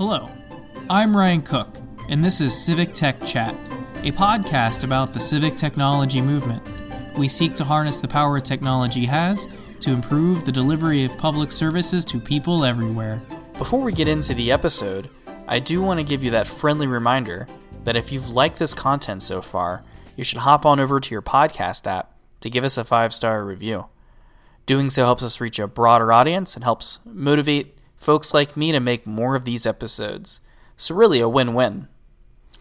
Hello, I'm Ryan Cook, and this is Civic Tech Chat, a podcast about the civic technology movement. We seek to harness the power technology has to improve the delivery of public services to people everywhere. Before we get into the episode, I do want to give you that friendly reminder that if you've liked this content so far, you should hop on over to your podcast app to give us a five star review. Doing so helps us reach a broader audience and helps motivate folks like me to make more of these episodes. So, really, a win win.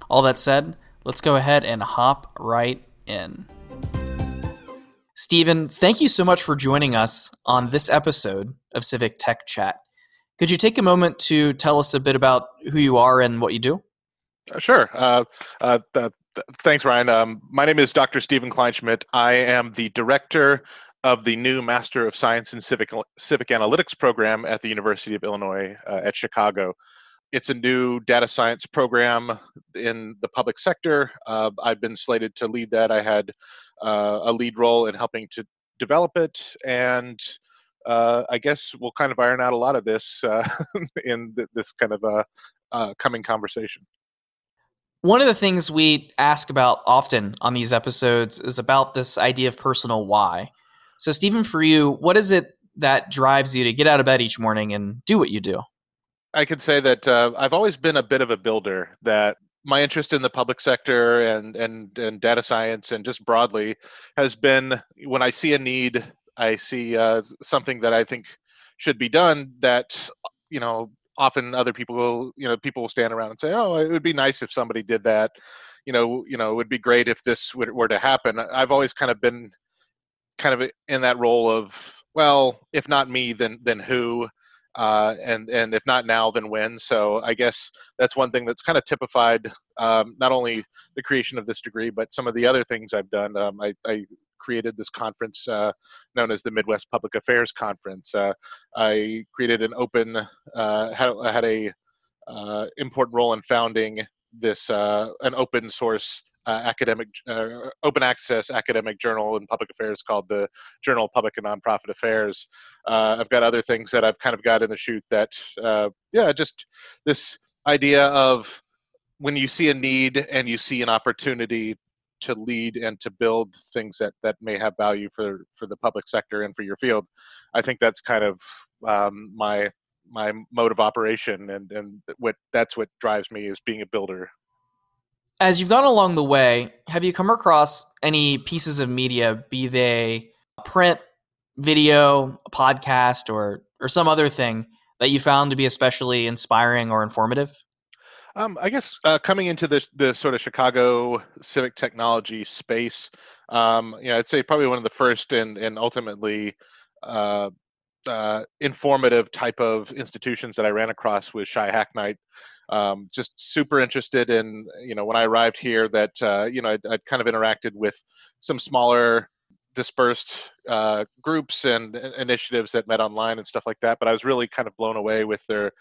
All that said, let's go ahead and hop right in. Stephen, thank you so much for joining us on this episode of Civic Tech Chat. Could you take a moment to tell us a bit about who you are and what you do? Uh, sure. Uh, uh, th- th- thanks, Ryan. Um, my name is Dr. Stephen Kleinschmit. I am the director of the new Master of Science in Civic, Civic Analytics program at the University of Illinois uh, at Chicago. It's a new data science program in the public sector. Uh, I've been slated to lead that. I had uh, a lead role in helping to develop it, and uh, I guess we'll kind of iron out a lot of this uh, in th- this kind of uh, coming conversation. One of the things we ask about often on these episodes is about this idea of personal why. So, Stephen, for you, what is it that drives you to get out of bed each morning and do what you do? I could say that uh, I've always been a bit of a builder. That my interest in the public sector and and and data science and just broadly has been when I see a need, I see uh, something that I think should be done. That you know, often other people will you know people will stand around and say, "Oh, it would be nice if somebody did that." You know, you know, it would be great if this were to happen. I've always kind of been kind of in that role of well, if not me, then then who? Uh, and and if not now, then when? So I guess that's one thing that's kind of typified um, not only the creation of this degree, but some of the other things I've done. Um, I, I, created this conference uh, known as the Midwest Public Affairs Conference. Uh, I created an open uh, had, had a uh, important role in founding this uh, an open source uh, academic uh, open access academic journal in public affairs called the journal of public and nonprofit affairs. Uh, i've got other things that i've kind of got in the chute that uh, yeah just this idea of when you see a need and you see an opportunity to lead and to build things that that may have value for for the public sector and for your field i think that's kind of um, my my mode of operation and and what that's what drives me is being a builder as you've gone along the way, have you come across any pieces of media, be they print, video, a podcast, or or some other thing that you found to be especially inspiring or informative? Um, I guess uh, coming into the the sort of Chicago civic technology space, um, you know, I'd say probably one of the first and and ultimately uh, uh, informative type of institutions that I ran across was Chi Hack Night. Um, just super interested in, you know, when I arrived here that, uh, you know, I'd, I'd, kind of interacted with some smaller dispersed uh, groups and initiatives that met online and stuff like that. But I was really kind of blown away with their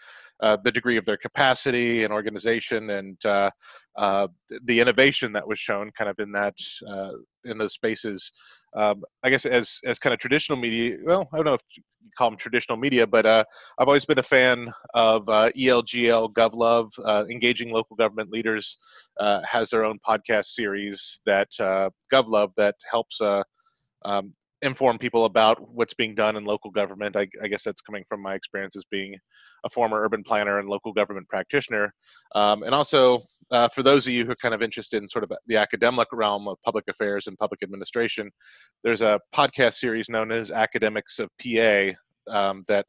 uh, the degree of their capacity and organization and uh, uh, the innovation that was shown kind of in that uh, in those spaces. Um, I guess as as kind of traditional media, well, I don't know if you call them traditional media, but uh, I've always been a fan of ELGL GovLove. engaging local government leaders has their own podcast series that GovLove that helps um, inform people about what's being done in local government. I, I, guess that's coming from my experience as being a former urban planner and local government practitioner. Um, and also, uh, for those of you who are kind of interested in sort of the academic realm of public affairs and public administration, there's a podcast series known as Academics of PA um, that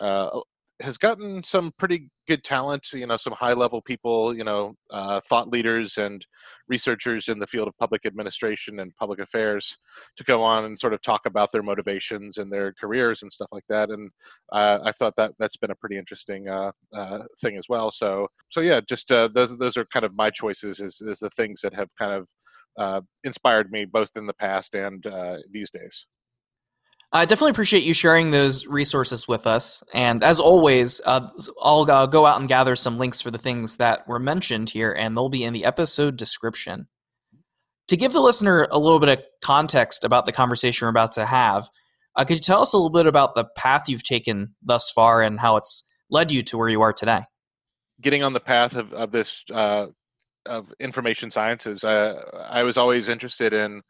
uh, has gotten some pretty good talent you know some high level people you know uh, thought leaders and researchers in the field of public administration and public affairs to go on and sort of talk about their motivations and their careers and stuff like that and uh, i thought that that's been a pretty interesting uh, uh thing as well so so yeah just uh, those those are kind of my choices is, is the things that have kind of uh, inspired me both in the past and these days I definitely appreciate you sharing those resources with us. And as always, uh, I'll uh, go out and gather some links for the things that were mentioned here, and they'll be in the episode description. To give the listener a little bit of context about the conversation we're about to have, uh, could you tell us a little bit about the path you've taken thus far and how it's led you to where you are today? getting on the path of of this uh, of information sciences. Uh, I was always interested in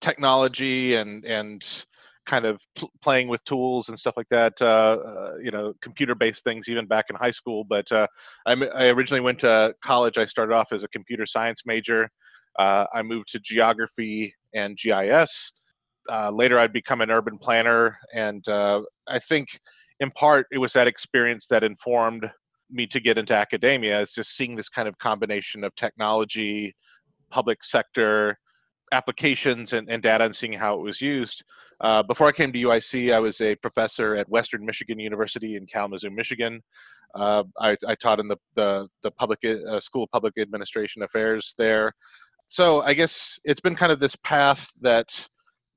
technology and and kind of pl- playing with tools and stuff like that. Uh, uh, you know, computer-based things even back in high school. But uh, I, originally went to college. I started off as a computer science major. I moved to geography and GIS. Later, I'd become an urban planner, and I think, in part, it was that experience that informed me to get into academia. Is just seeing this kind of combination of technology, public sector, applications and, and data and seeing how it was used. Uh, before I came to UIC, I was a professor at Western Michigan University in Kalamazoo, Michigan. Uh, I, I, taught in the the, the public uh, school of public administration affairs there. So I guess it's been kind of this path that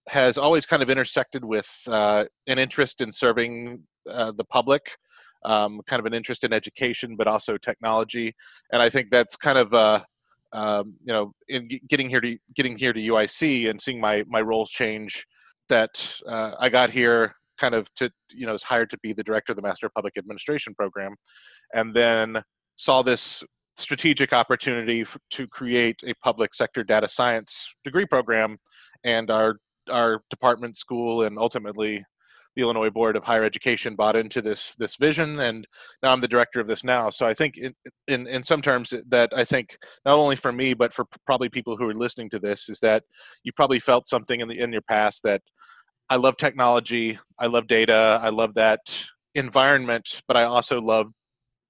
has always kind of intersected with uh, an interest in serving uh, the public. Um, kind of an interest in education, but also technology, and I think that's kind of uh, um, you know, in getting here to getting here to UIC and seeing my my roles change, that uh, I got here kind of to you know was hired to be the director of the Master of Public Administration program, and then saw this strategic opportunity f- to create a public sector data science degree program, and our our department school and ultimately the Illinois Board of Higher Education bought into this this vision, and now I'm the director of this now. So I think in in, in some terms that I think not only for me but for probably people who are listening to this is that you probably felt something in the in your past that I love technology, I love data, I love that environment, but I also love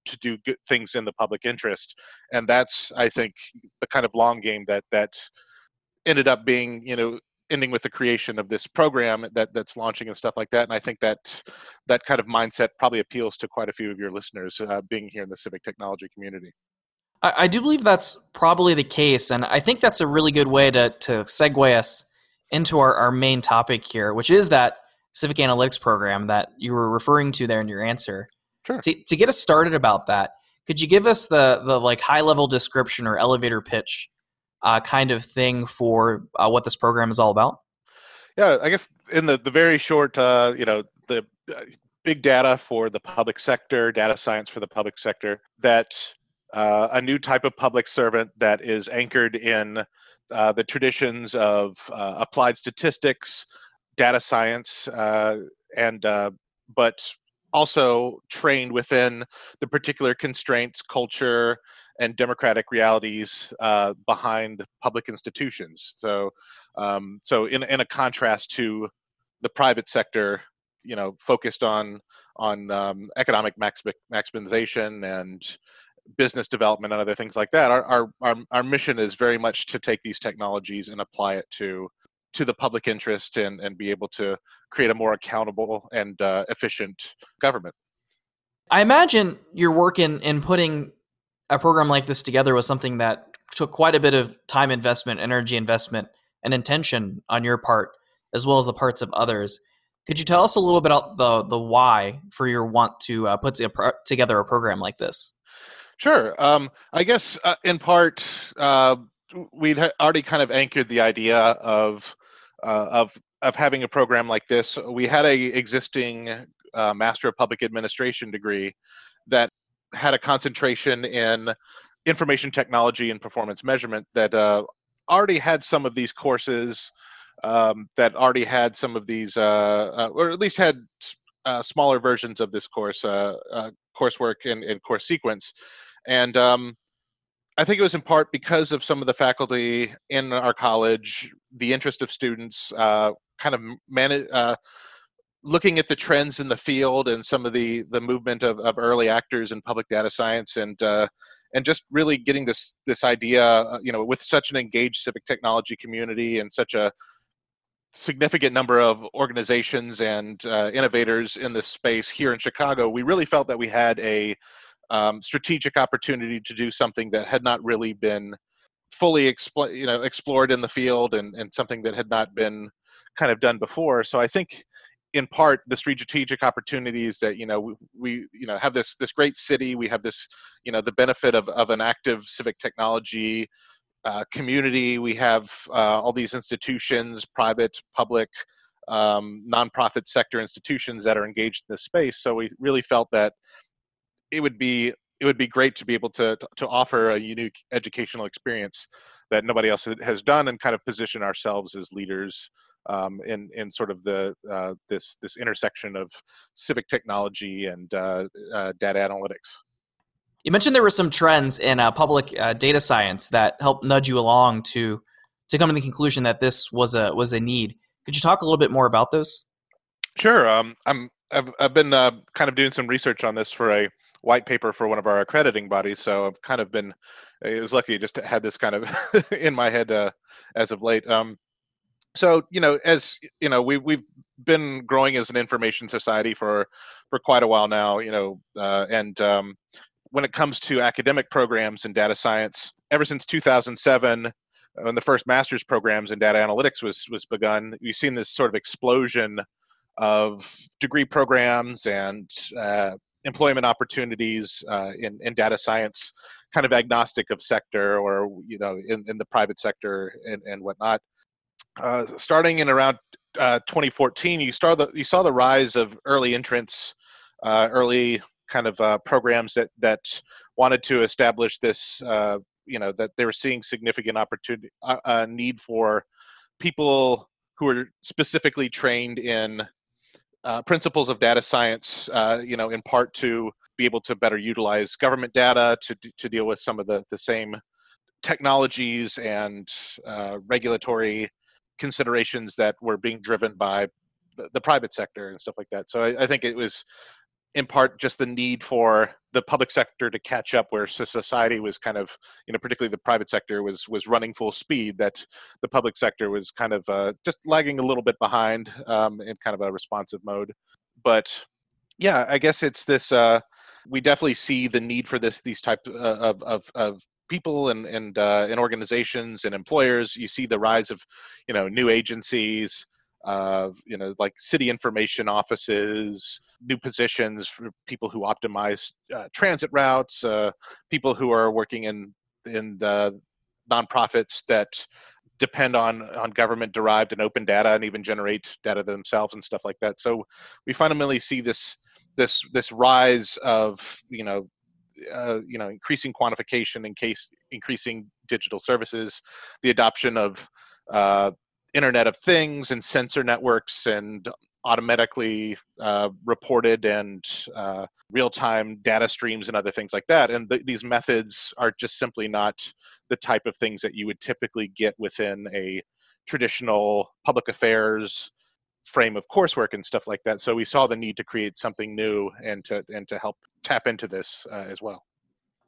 to do good things in the public interest, and that's I think the kind of long game that that ended up being you know ending with the creation of this program that that's launching and stuff like that. And I think that that kind of mindset probably appeals to quite a few of your listeners uh, being here in the civic technology community. I, I, do believe that's probably the case, and I think that's a really good way to to segue us into our, our main topic here, which is that civic analytics program that you were referring to there in your answer. Sure. To, to get us started about that, could you give us the the like high level description or elevator pitch uh, kind of thing for uh, what this program is all about? Yeah, I guess in the, the very short, uh, you know, the uh, big data for the public sector, data science for the public sector, that uh, a new type of public servant that is anchored in uh, the traditions of applied statistics, data science, and but also trained within the particular constraints, culture, and democratic realities uh, behind public institutions. So, um, so in in a contrast to the private sector, you know, focused on on um, economic maximization and business development and other things like that. Our, our our our mission is very much to take these technologies and apply it to to the public interest and and be able to create a more accountable and uh, efficient government. I imagine your work in in putting a program like this together was something that took quite a bit of time investment, energy investment, and intention on your part, as well as the parts of others. Could you tell us a little bit about the the why for your want to uh, put together a program like this? Sure. Um, I guess uh, in part uh, we'd already kind of anchored the idea of uh, of of having a program like this. We had a existing uh, Master of Public Administration degree that had a concentration in information technology and performance measurement that uh, already had some of these courses um, that already had some of these uh, or at least had smaller versions of this course coursework and, and, course sequence and um, i think it was in part because of some of the faculty in our college the interest of students kind of manage looking at the trends in the field and some of the the movement of, of early actors in public data science and uh, and just really getting this this idea uh, you know with such an engaged civic technology community and such a significant number of organizations and uh, innovators in this space here in Chicago, we really felt that we had a um, strategic opportunity to do something that had not really been fully expl- you know explored in the field and, and something that had not been kind of done before. So I think in part the strategic opportunities that you know we, we, you know have this this great city we have this you know the benefit of, of an active civic technology uh, community we have uh, all these institutions private public um, nonprofit sector institutions that are engaged in this space so we really felt that it would be it would be great to be able to to offer a unique educational experience that nobody else has done and kind of position ourselves as leaders um, in in sort of the uh, this this intersection of civic technology and uh, uh, data analytics. You mentioned there were some trends in uh, public uh, data science that helped nudge you along to to come to the conclusion that this was a was a need. Could you talk a little bit more about those? Sure. Um, I'm I've, I've been uh, kind of doing some research on this for a white paper for one of our accrediting bodies. So I've kind of been, I was lucky just had this kind of in my head uh, as of late. Um, so you know, as you know, we we've been growing as an information society for for quite a while now. You know, uh, and um, when it comes to academic programs in data science, ever since 2007, uh, when the first master's programs in data analytics was was begun, we've seen this sort of explosion of degree programs and uh, employment opportunities uh, in, in data science, kind of agnostic of sector or you know in, in the private sector and, and whatnot. Uh, starting in around uh, 2014, you saw the you saw the rise of early entrants, uh, early kind of uh, programs that that wanted to establish this. Uh, you know that they were seeing significant opportunity need for people who are specifically trained in uh, principles of data science, uh, you know, in part to be able to better utilize government data to to deal with some of the the same technologies and uh, regulatory considerations that were being driven by the, the, private sector and stuff like that. So I, I think it was in part just the need for the public sector to catch up where society was kind of you know particularly the private sector was was running full speed that the public sector was kind of uh, just lagging a little bit behind um, in kind of a responsive mode. But yeah i guess it's this uh, we definitely see the need for this these type uh, of, of, of people and and uh, and organizations and employers. You see the rise of you know new agencies of you know like city information offices new positions for people who optimize uh, transit routes uh, people who are working in in the nonprofits that depend on on government derived and open data and even generate data themselves and stuff like that. So we fundamentally see this this this rise of you know uh, you know increasing quantification in case increasing digital services the adoption of uh, Internet of Things and sensor networks and automatically uh, reported and uh, real-time data streams and other things like that. And th- these methods are just simply not the type of things that you would typically get within a traditional public affairs frame of coursework and stuff like that. So we saw the need to create something new and to and to help tap into this uh, as well.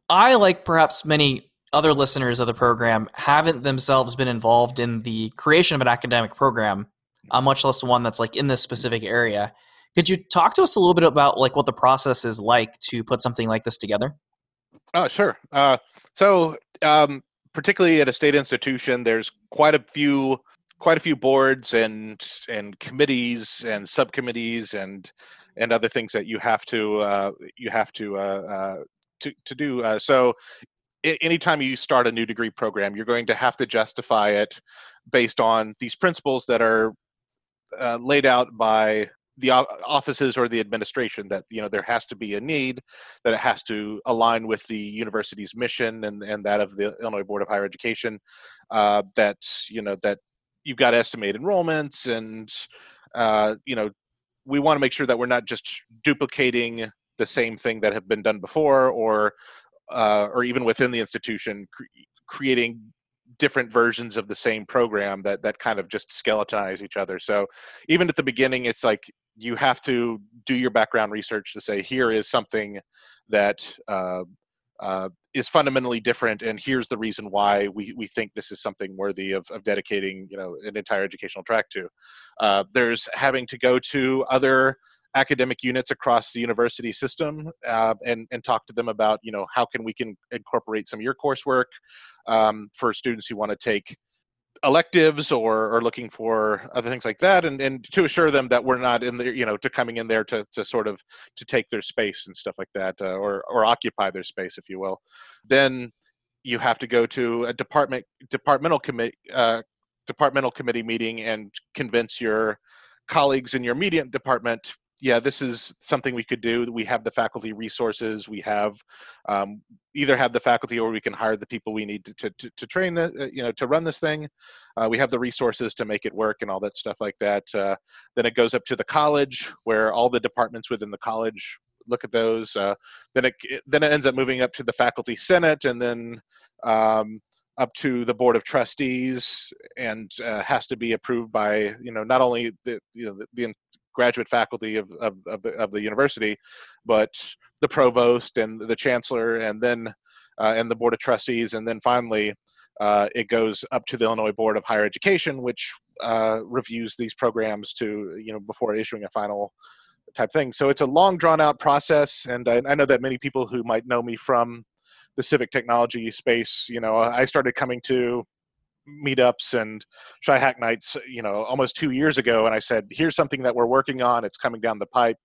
I like perhaps many other listeners of the program haven't themselves been involved in the creation of an academic program, uh, much less one that's like in this specific area. Could you talk to us a little bit about like what the process is like to put something like this together? Oh, sure. Uh, so, um, particularly at a state institution, there's quite a few quite a few boards and and committees and subcommittees and and other things that you have to uh, you have to uh, uh, to to do. Uh, so anytime you start a new degree program, you're going to have to justify it based on these principles that are uh, laid out by the offices or the administration that you know there has to be a need that it has to align with the university's mission and, and that of the illinois board of higher education uh, that you know that you've got to estimate enrollments and uh, you know we want to make sure that we're not just duplicating the same thing that have been done before or uh, or even within the institution, cre- creating different versions of the same program that that kind of just skeletonize each other. So even at the beginning, it's like you have to do your background research to say here is something that uh, uh, is fundamentally different, and here's the reason why we we think this is something worthy of, of dedicating you know an entire educational track to. Uh, there's having to go to other academic units across the university system uh, and, and talk to them about, you know, how can we can incorporate some of your coursework um, for students who want to take electives or, or looking for other things like that and, and to assure them that we're not in there you know to coming in there to, to sort of to take their space and stuff like that uh, or or occupy their space if you will. Then you have to go to a department departmental committee uh, departmental committee meeting and convince your colleagues in your media department yeah, this is something we could do. We have the faculty resources. We have um, either have the faculty or we can hire the people we need to to, to, train the uh, you know to run this thing. Uh, we have the resources to make it work and all that stuff like that. Uh, then it goes up to the college where all the departments within the college look at those. Uh, then it then it ends up moving up to the faculty senate and then um, up to the board of trustees and uh, has to be approved by you know not only the you know the, the graduate faculty of, of, of, the, of the university, but the provost and the chancellor, and then uh, and the board of trustees, and then finally uh, it goes up to the Illinois Board of Higher Education, which uh, reviews these programs to you know before issuing a final type thing. So it's a long, drawn out process, and I, I know that many people who might know me from the civic technology space, you know, I started coming to meetups and Chi Hack Nights you know almost two years ago and i said here's something that we're working on. It's coming down the pipe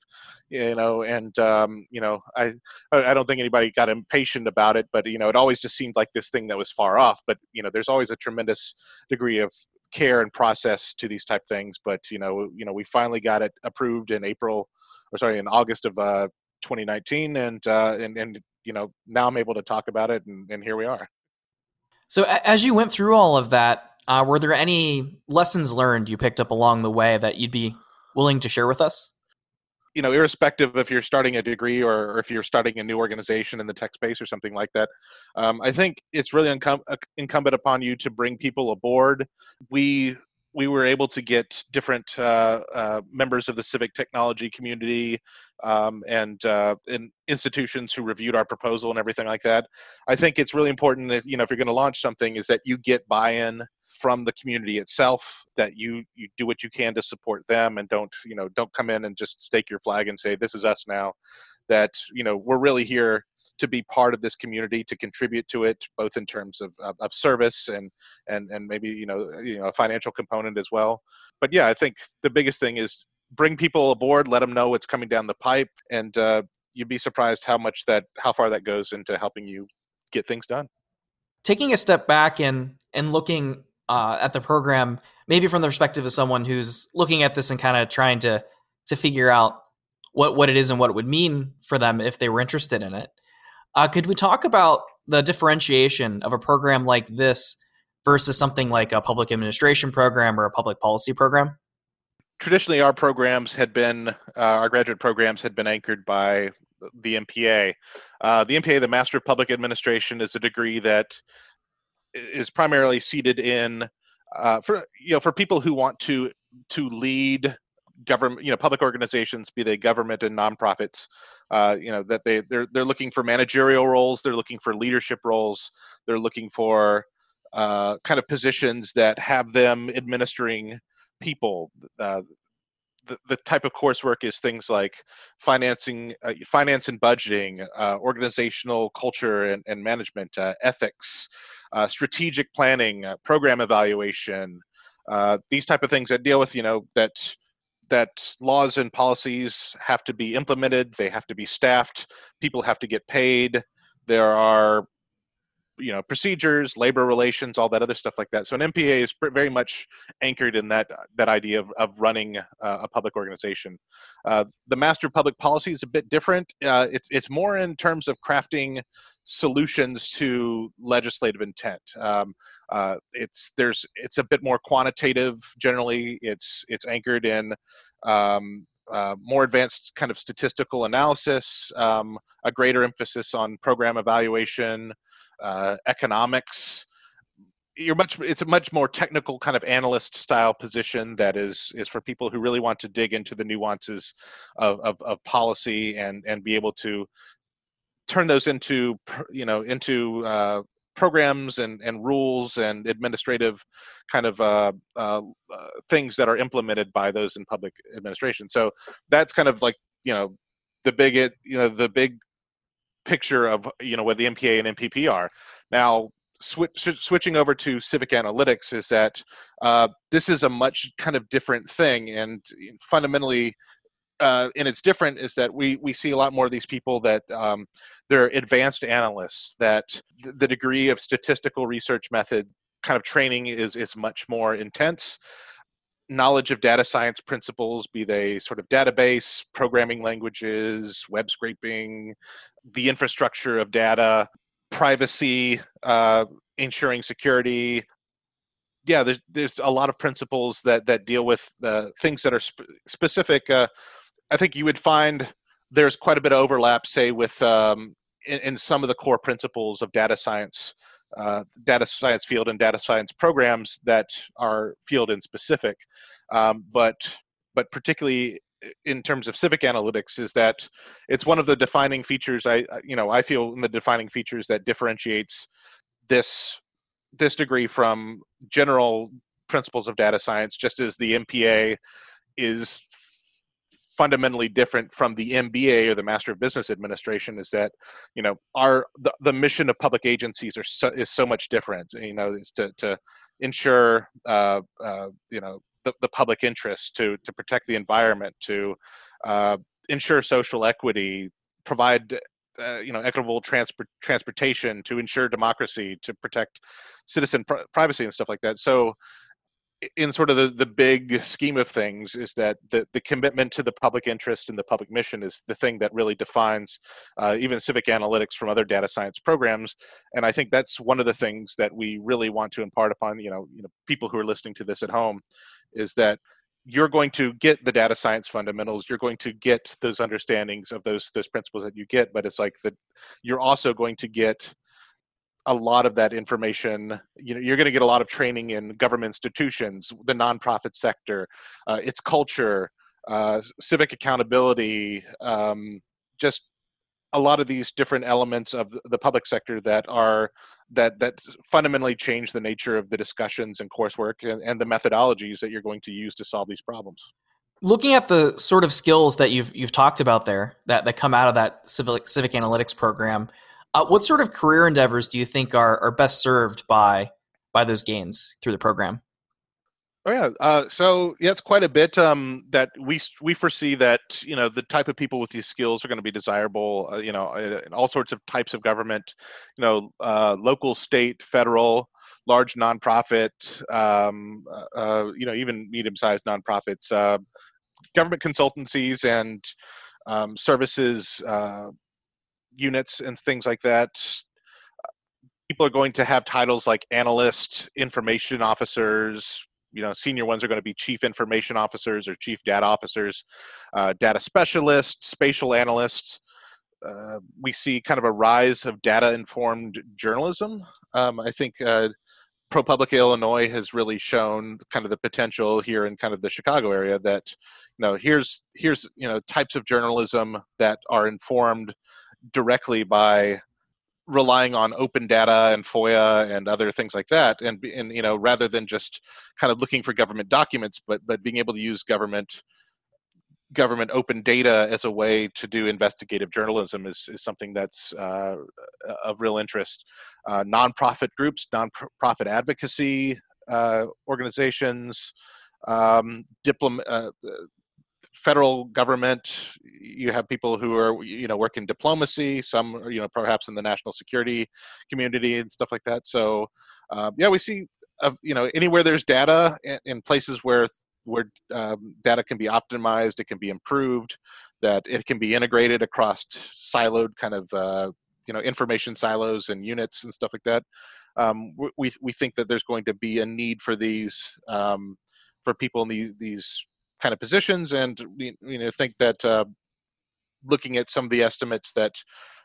you know and um, you know i i don't think anybody got impatient about it but you know it always just seemed like this thing that was far off but you know there's always a tremendous degree of care and process to these type things but you know you know we finally got it approved in april or sorry in august of uh, 2019 and uh, and and you know now i'm able to talk about it and, and here we are so, as you went through all of that, uh, were there any lessons learned you picked up along the way that you'd be willing to share with us? You know, irrespective if you're starting a degree or, or if you're starting a new organization in the tech space or something like that, um, I think it's really incum- uh, incumbent upon you to bring people aboard. We we were able to get different uh, uh, members of the civic technology community um, and, uh, and institutions who reviewed our proposal and everything like that. I think it's really important that you know if you're going to launch something, is that you get buy-in from the community itself. That you you do what you can to support them, and don't you know don't come in and just stake your flag and say this is us now. That you know we're really here to be part of this community to contribute to it both in terms of, of, of, service and and and maybe you know you know a financial component as well. But yeah i think the biggest thing is bring people aboard let them know what's coming down the pipe and uh, you'd be surprised how much that how far that goes into helping you get things done. Taking a step back and and looking uh, at the program maybe from the perspective of someone who's looking at this and kind of trying to to figure out what what it is and what it would mean for them if they were interested in it uh, could we talk about the differentiation of a program like this versus something like a public administration program or a public policy program? Traditionally, our programs had been, uh, our graduate programs had been anchored by the MPA. Uh, the MPA, the Master of Public Administration, is a degree that is primarily seated in uh, for you know for people who want to to lead government you know public organizations be they government and nonprofits uh, you know that they they're they're looking for managerial roles they're looking for leadership roles they're looking for uh, kind of positions that have them administering people. Uh, the, the type of coursework is things like financing uh, finance and budgeting uh, organizational culture and, and management uh, ethics strategic planning program evaluation these type of things that deal with you know that that laws and policies have to be implemented they have to be staffed people have to get paid. There are you know procedures labor relations all that other stuff like that. So an mpa is very much anchored in that that idea of, of running uh, a public organization. Uh, the master of public policy is a bit different. Uh, it's, it's more in terms of crafting solutions to legislative intent. Um, uh, it's there's it's a bit more quantitative generally. It's it's anchored in um, uh, more advanced kind of statistical analysis, um, a greater emphasis on program evaluation, uh, economics. You're much. It's a much more technical kind of analyst style position that is is for people who really want to dig into the nuances of of, of policy and and be able to turn those into you know into uh, programs and, and rules and administrative kind of uh, uh, things that are implemented by those in public administration. So that's kind of like you know the big it you know the big picture of you know what the MPA and MPP are. Now switch, switching over to civic analytics is that uh, this is a much kind of different thing and fundamentally uh, and it's different is that we we see a lot more of these people that um, they're advanced analysts that the degree of statistical research method kind of training is is much more intense knowledge of data science principles, be they sort of database, programming languages, web scraping, the infrastructure of data, privacy, uh, ensuring security. Yeah, there's there's a lot of principles that that deal with things that are sp- specific. Uh, I think you would find there's quite a bit of overlap, say, with um, in, in, some of the core principles of data science, uh, data science field and data science programs that are field in specific. Um, but but particularly in terms of civic analytics is that it's one of the defining features i you know i feel in the defining features that differentiates this this degree from general principles of data science just as the mpa is fundamentally different from the MBA or the Master of Business Administration is that you know our the, the mission of public agencies are so, is so much different. You know, is to to ensure uh, uh, you know the, the public interest, to to protect the environment, to uh, ensure social equity, provide uh, you know equitable transport transportation, to ensure democracy, to protect citizen pr- privacy and stuff like that. So in sort of the, the big scheme of things is that the, the commitment to the public interest and the public mission is the thing that really defines uh, even civic analytics from other data science programs. And i think that's one of the things that we really want to impart upon you know, you know people who are listening to this at home is that you're going to get the data science fundamentals you're going to get those understandings of those those principles that you get but it's like that you're also going to get a lot of that information you know you're going to get a lot of training in government institutions the nonprofit sector uh, its culture uh, civic accountability um, just a lot of these different elements of the public sector that are that that fundamentally change the nature of the discussions and coursework and, and the methodologies that you're going to use to solve these problems. Looking at the sort of skills that you've you've talked about there that that come out of that civic civic analytics program uh, what sort of career endeavors do you think are, are best served by by those gains through the program? Oh yeah, uh, so yeah, it's quite a bit um, that we we foresee that you know the type of people with these skills are going to be desirable. Uh, you know, in all sorts of types of government, you know, uh, local, state, federal, large nonprofit, um, uh, uh, you know, even medium-sized nonprofits, uh, government consultancies, and um, services units and things like that people are going to have titles like analyst information officers you know senior ones are going to be chief information officers or chief data officers uh, data specialists spatial analysts. Uh, we see kind of a rise of data informed journalism. Um, i think uh, ProPublica Illinois has really shown kind of the potential here in kind of the Chicago area that you know here's here's you know types of journalism that are informed directly by relying on open data and FOIA and other things like that, and and you know rather than just kind of looking for government documents, but but being able to use government government open data as a way to do investigative journalism is, is something that's uh, of real interest. Uh, nonprofit groups, nonprofit advocacy uh, organizations, um, diplom- uh, federal government you have people who are you know work in diplomacy some you know perhaps in the national security community and stuff like that. So um, yeah we see uh, you know anywhere there's data in, in places where where um, data can be optimized it can be improved that it can be integrated across siloed kind of uh, you know information silos and units and stuff like that. Um, we, we think that there's going to be a need for these um, for people in these these kind of positions, and you know think that uh, looking at some of the estimates that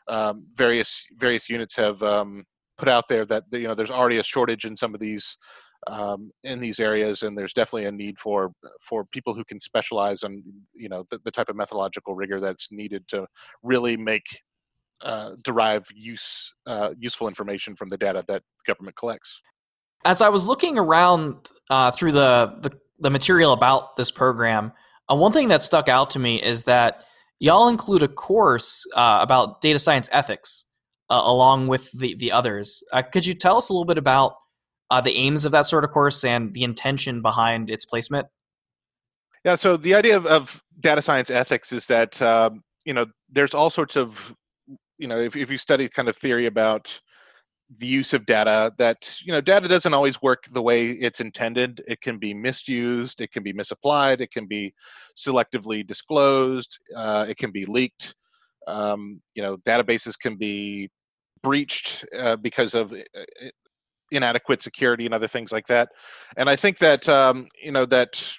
um, various various units have um, put out there, that you know there's already a shortage in some of these um, in these areas, and there's definitely a need for for people who can specialize on you know the, the type of methodological rigor that's needed to really make uh, derive use uh, useful information from the data that government collects. As I was looking around uh, through the, the the material about this program, uh, one thing that stuck out to me is that y'all include a course uh, about data science ethics uh, along with the the others. Uh, could you tell us a little bit about uh, the aims of that sort of course and the intention behind its placement? Yeah, so the idea of, of data science ethics is that um, you know there's all sorts of you know if if you study kind of theory about the use of data that you know data doesn't always work the way it's intended. It can be misused it can be misapplied it can be selectively disclosed uh, it can be leaked. Um, you know databases can be breached uh, because of uh, inadequate security and other things like that. And i think that um, you know that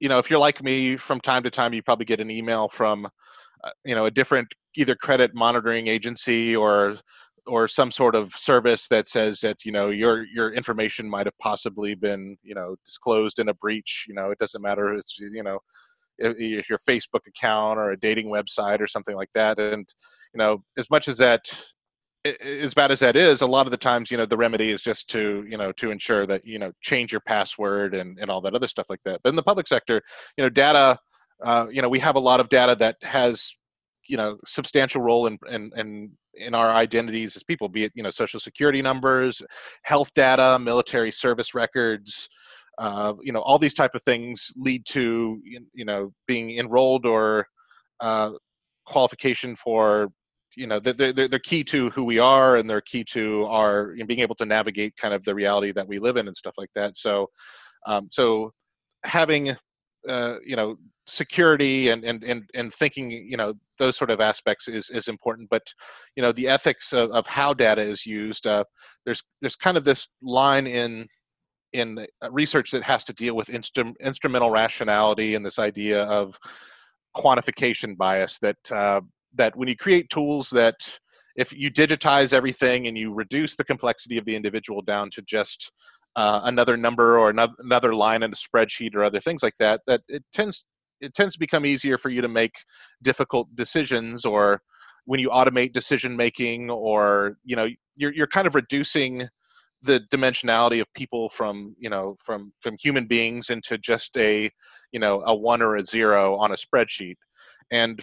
you know if you're like me from time to time you probably get an email from uh, you know a different either credit monitoring agency or or some sort of service that says that you know your your information might have possibly been you know disclosed in a breach you know it doesn't matter it's you know if your facebook account or a dating website or something like that and you know as much as that as bad as that is a lot of the times you know the remedy is just to you know to ensure that you know change your password and and all that other stuff like that but in the public sector you know data uh, you know we have a lot of data that has you know substantial role in in in, in our identities as people be it you know social security numbers health data military service records uh, you know all these type of things lead to you know being enrolled or uh, qualification for you know they're, they're, they're key to who we are and they're key to our you know, being able to navigate kind of the reality that we live in and stuff like that. So um, so having uh, you know security and, and and and thinking you know those sort of aspects is is important. But you know the ethics of, of how data is used uh, there's there's kind of this line in in research that has to deal with instru- instrumental rationality and this idea of quantification bias that uh, that when you create tools that if you digitize everything and you reduce the complexity of the individual down to just uh, another number or another line in a spreadsheet or other things like that that it tends it tends to become easier for you to make difficult decisions or when you automate decision making or you know you're, you're kind of reducing the dimensionality of people from you know from from human beings into just a you know a one or a zero on a spreadsheet. And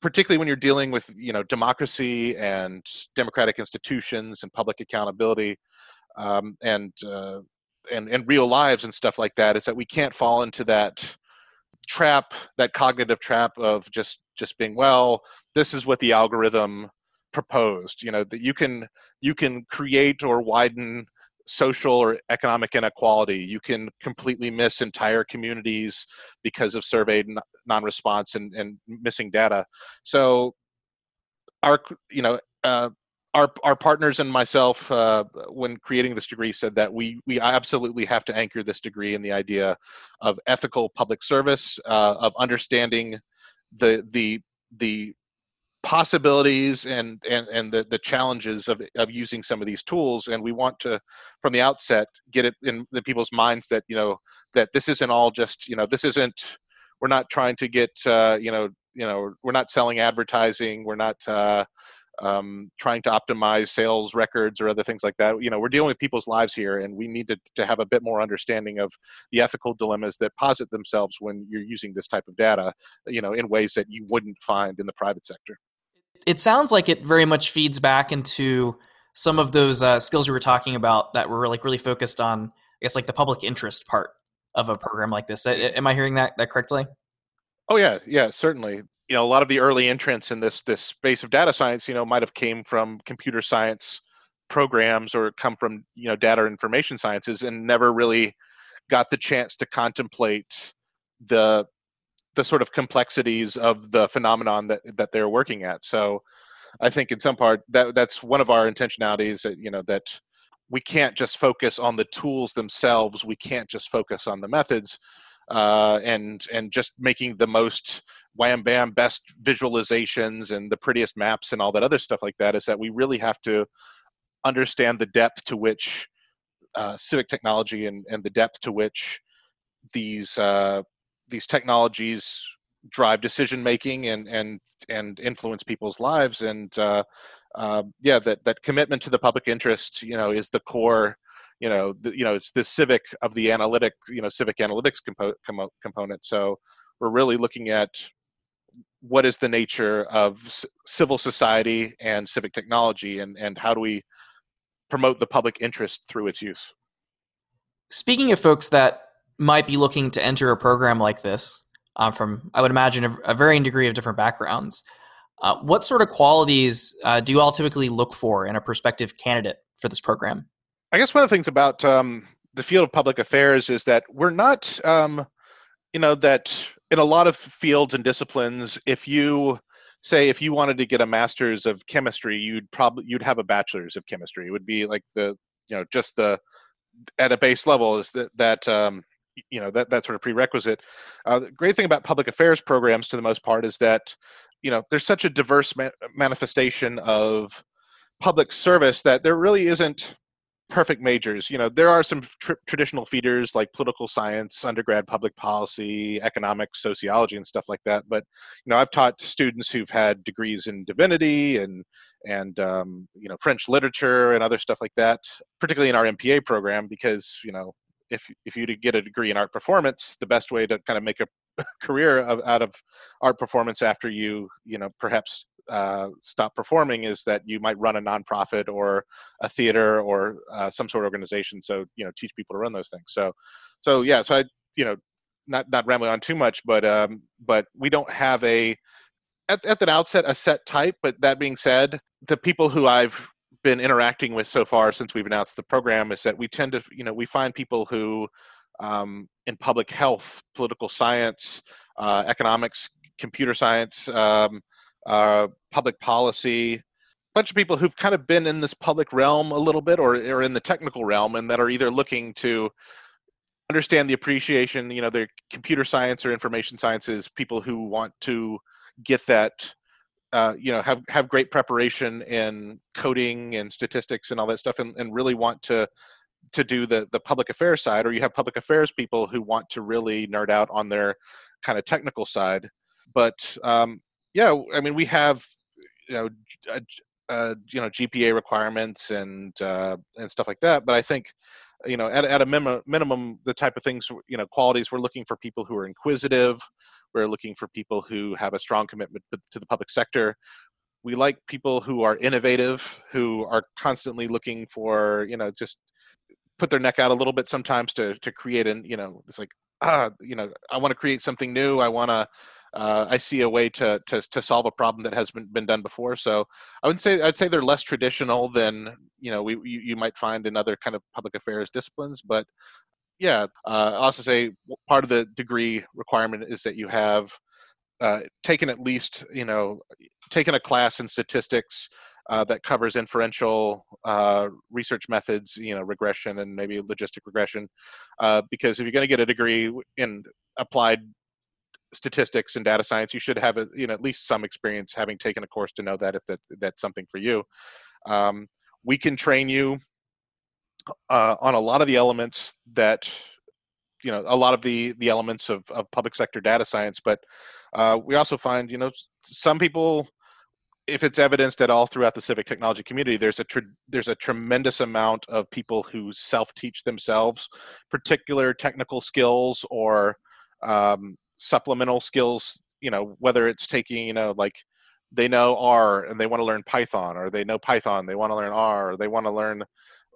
particularly when you're dealing with you know democracy and democratic institutions and public accountability um, and uh, and and real lives and stuff like that is that we can't fall into that trap that cognitive trap of just just being well this is what the algorithm proposed you know that you can you can create or widen social or economic inequality. You can completely miss entire communities because of surveyed non-response and, and missing data. So our you know uh, our our partners and myself, uh, when creating this degree, said that we we absolutely have to anchor this degree in the idea of ethical public service, uh, of understanding the the the possibilities and and and the, the challenges of of using some of these tools. And we want to from the outset get it in the people's minds that you know that this isn't all just you know this isn't we're not trying to get uh, you know you know we're not selling advertising. We're not uh, um, trying to optimize sales records or other things like that. You know, we're dealing with people's lives here, and we need to, to have a bit more understanding of the ethical dilemmas that posit themselves when you're using this type of data. You know, in ways that you wouldn't find in the private sector. It sounds like it very much feeds back into some of those uh, skills you were talking about that were like really focused on, I guess, like the public interest part of a program like this. Am I hearing that that correctly? Oh yeah, yeah, certainly you know a lot of the early entrants in this this space of data science you know might have came from computer science programs or come from you know data information sciences and never really got the chance to contemplate the the sort of complexities of the phenomenon that that they're working at. So i think in some part that that's one of our intentionalities that you know that we can't just focus on the tools themselves. We can't just focus on the methods uh, and and just making the most wham bam best visualizations and the prettiest maps and all that other stuff like that is that we really have to understand the depth to which uh, civic technology and, and the depth to which these uh, these technologies drive decision making and and and influence people's lives. And uh, uh, yeah that that commitment to the public interest you know is the core you know the, you know it's the civic of the analytic you know civic analytics compo- com- component so we're really looking at what is the nature of c- civil society and civic technology and and how do we promote the public interest through its use speaking of folks that might be looking to enter a program like this um, from i would imagine a, a varying degree of different backgrounds Uh, what sort of qualities uh, do you all typically look for in a prospective candidate for this program? I guess one of the things about um, the field of public affairs is that we're not, um, you know, that in a lot of fields and disciplines, if you say if you wanted to get a master's of chemistry, you'd probably you'd have a bachelor's of chemistry. It would be like the you know just the at a base level is that that um, you know that that sort of prerequisite. Uh, the great thing about public affairs programs, to the most part, is that you know there's such a diverse ma- manifestation of public service that there really isn't perfect majors. You know, there are some tr- traditional feeders like political science, undergrad public policy, economics, sociology, and stuff like that. But you know, I've taught students who've had degrees in divinity and and um, you know French literature and other stuff like that, particularly in our MPA program, because you know. If, if you to get a degree in art performance, the best way to kind of make a career of, out of art performance after you you know perhaps uh, stop performing is that you might run a nonprofit or a theater or uh, some sort of organization. So you know, teach people to run those things. So, so yeah. So I, you know, not not rambling on too much, but um, but we don't have a at at the outset a set type. But that being said, the people who I've been interacting with so far since we've announced the program is that we tend to you know we find people who um, in public health, political science, uh, economics, computer science, um, uh, public policy, a bunch of people who've kind of been in this public realm a little bit or, or in the technical realm and that are either looking to understand the appreciation, you know, their computer science or information sciences, people who want to get that uh, you know have have great preparation in coding and statistics and all that stuff and, and really want to to do the the public affairs side or you have public affairs people who want to really nerd out on their kind of technical side. But um, yeah, I mean, we have you know, uh, uh, you know, GPA requirements and uh, and stuff like that. But I think, you know, at at a minimum, minimum, the type of things, you know, qualities we're looking for people who are inquisitive. We're looking for people who have a strong commitment to the public sector. We like people who are innovative, who are constantly looking for, you know, just put their neck out a little bit sometimes to to create and you know, it's like ah, you know, I want to create something new. I want to uh, I see a way to, to to solve a problem that has been, been done before. So I would say I'd say they're less traditional than you know we you, you might find in other kind of public affairs disciplines. But yeah, uh, I also say part of the degree requirement is that you have uh, taken at least you know taken a class in statistics uh, that covers inferential uh, research methods, you know, regression and maybe logistic regression. Uh, because if you're going to get a degree in applied statistics and data science, you should have a, you know at least some experience having taken a course to know that if that that's something for you. Um, we can train you uh, on a lot of the elements that you know a lot of the the elements of, of public sector data science but uh, we also find you know some people if it's evidenced at all throughout the civic technology community there's a tr- there's a tremendous amount of people who self teach themselves particular technical skills or um, supplemental skills you know whether it's taking you know like they know r and they want to learn python or they know python they want to learn r or they want to learn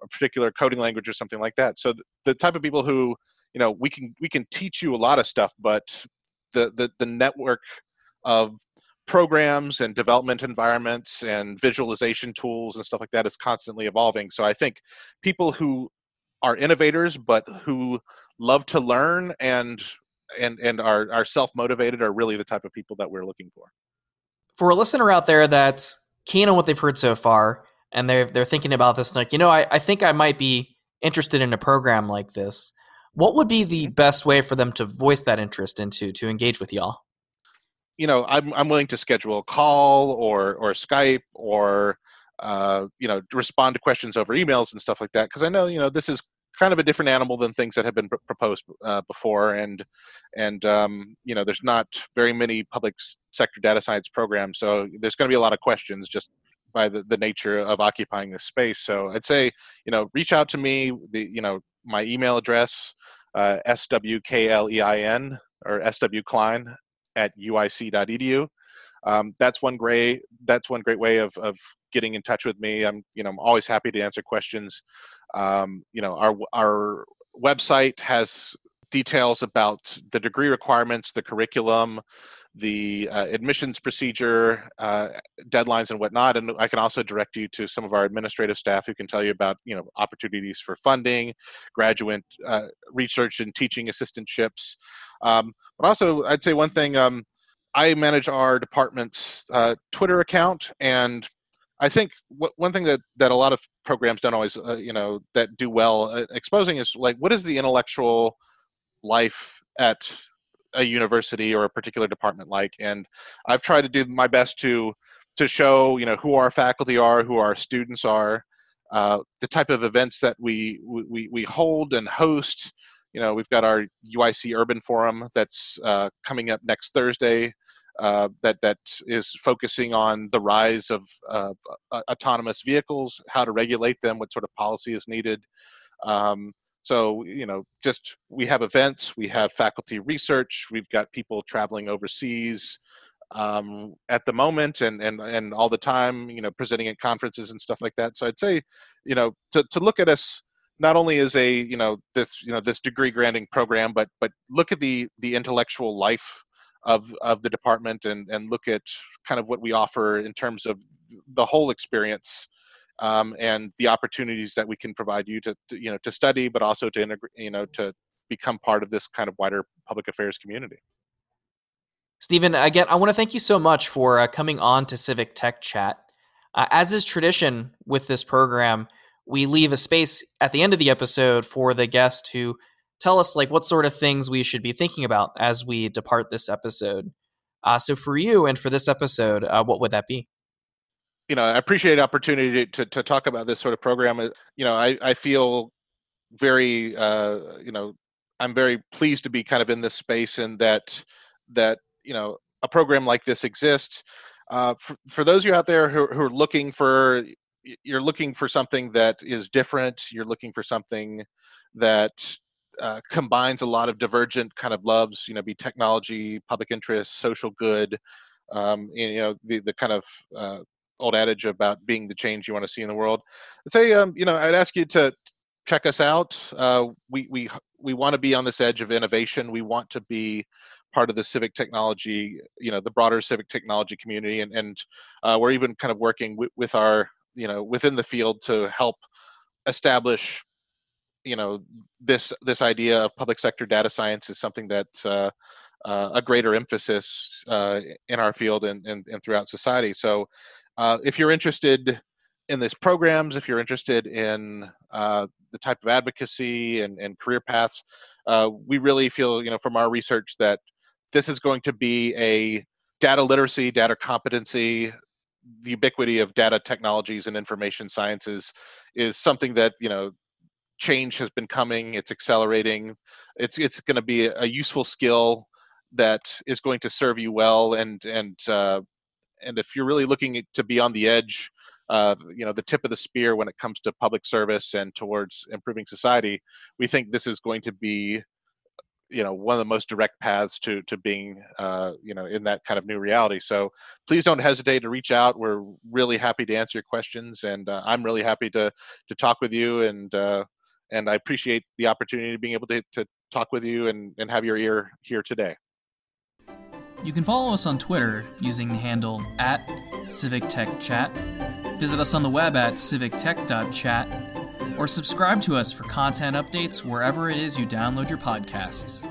a particular coding language or something like that. So the type of people who you know we can we can teach you a lot of stuff but the the, the network of programs and development environments and visualization tools and stuff like that is constantly evolving. So i think people who are innovators but who love to learn and and and are are self motivated are really the type of people that we're looking for. For a listener out there that's keen on what they've heard so far, and they're they're thinking about this, like you know, I, I think I might be interested in a program like this. What would be the best way for them to voice that interest into to engage with y'all? You know, I'm I'm willing to schedule a call or or Skype or uh, you know respond to questions over emails and stuff like that because I know you know this is kind of a different animal than things that have been proposed uh, before and and um, you know there's not very many public sector data science programs so there's going to be a lot of questions just by the, the nature of occupying this space. So i'd say you know reach out to me the you know my email address uh, swklein or swklein at uic.edu um, that's one great that's one great way of, of getting in touch with me i'm you know i'm always happy to answer questions um, you know, our our website has details about the degree requirements, the curriculum, the uh, admissions procedure, uh, deadlines, and whatnot. And I can also direct you to some of our administrative staff who can tell you about you know opportunities for funding, graduate uh, research and teaching assistantships. Um, but also, I'd say one thing. Um, I manage our department's uh, Twitter account, and I think w- one thing that, that a lot of programs don't always, uh, you know, that do well exposing is like what is the intellectual life at a university or a particular department like? And i've tried to do my best to to show you know who our faculty are who our students are uh, the type of events that we, we we hold and host. You know we've got our uic urban forum that's uh, coming up next thursday uh, that that is focusing on the rise of uh, autonomous vehicles how to regulate them what sort of policy is needed um, so, you know, just we have events, we have faculty research, we've got people traveling overseas um, at the moment and, and, and all the time, you know, presenting at conferences and stuff like that. So I'd say, you know, to, to look at us not only as a, you know, this, you know, this degree granting program, but, but look at the, the intellectual life of, of the department and, and look at kind of what we offer in terms of the whole experience um, and the opportunities that we can provide you to, to, you know to study, but also to integrate, you know, to become part of this kind of wider public affairs community. Stephen, again, I want to thank you so much for uh, coming on to Civic Tech Chat. Uh, as is tradition with this program, we leave a space at the end of the episode for the guest to tell us like what sort of things we should be thinking about as we depart this episode. Uh, so for you and for this episode, uh, what would that be? you know, I appreciate the opportunity to, to talk about this sort of program. Uh, you know, I, I feel very, uh, you know, I'm very pleased to be kind of in this space and that, that, you know, a program like this exists. Uh, for, for those of you out there who, who are looking for, you're looking for something that is different, you're looking for something that uh, combines a lot of divergent kind of loves, you know, be technology, public interest, social good, um, you know, the, the kind of uh, old adage about being the change you want to see in the world. I'd say, um, you know, I'd ask you to check us out. Uh, we we we want to be on this edge of innovation. We want to be part of the civic technology, you know, the broader civic technology community, and and uh, we're even kind of working w- with our, you know, within the field to help establish you know this this idea of public sector data science is something that uh, uh, a greater emphasis uh, in our field and, and, and throughout society. So uh, if you're interested in these programs, if you're interested in uh, the type of advocacy and, and career paths, uh, we really feel, you know, from our research that this is going to be a data literacy, data competency, the ubiquity of data technologies and information sciences is something that you know change has been coming. It's accelerating. It's it's going to be a useful skill that is going to serve you well and and uh, and if you're really looking to be on the edge uh, you know the tip of the spear when it comes to public service and towards improving society we think this is going to be you know one of the most direct paths to to being uh, you know in that kind of new reality so please don't hesitate to reach out we're really happy to answer your questions and uh, i'm really happy to to talk with you and uh, and i appreciate the opportunity of being able to, to talk with you and, and have your ear here today you can follow us on Twitter using the handle at CivicTechChat, visit us on the web at civictech.chat, or subscribe to us for content updates wherever it is you download your podcasts.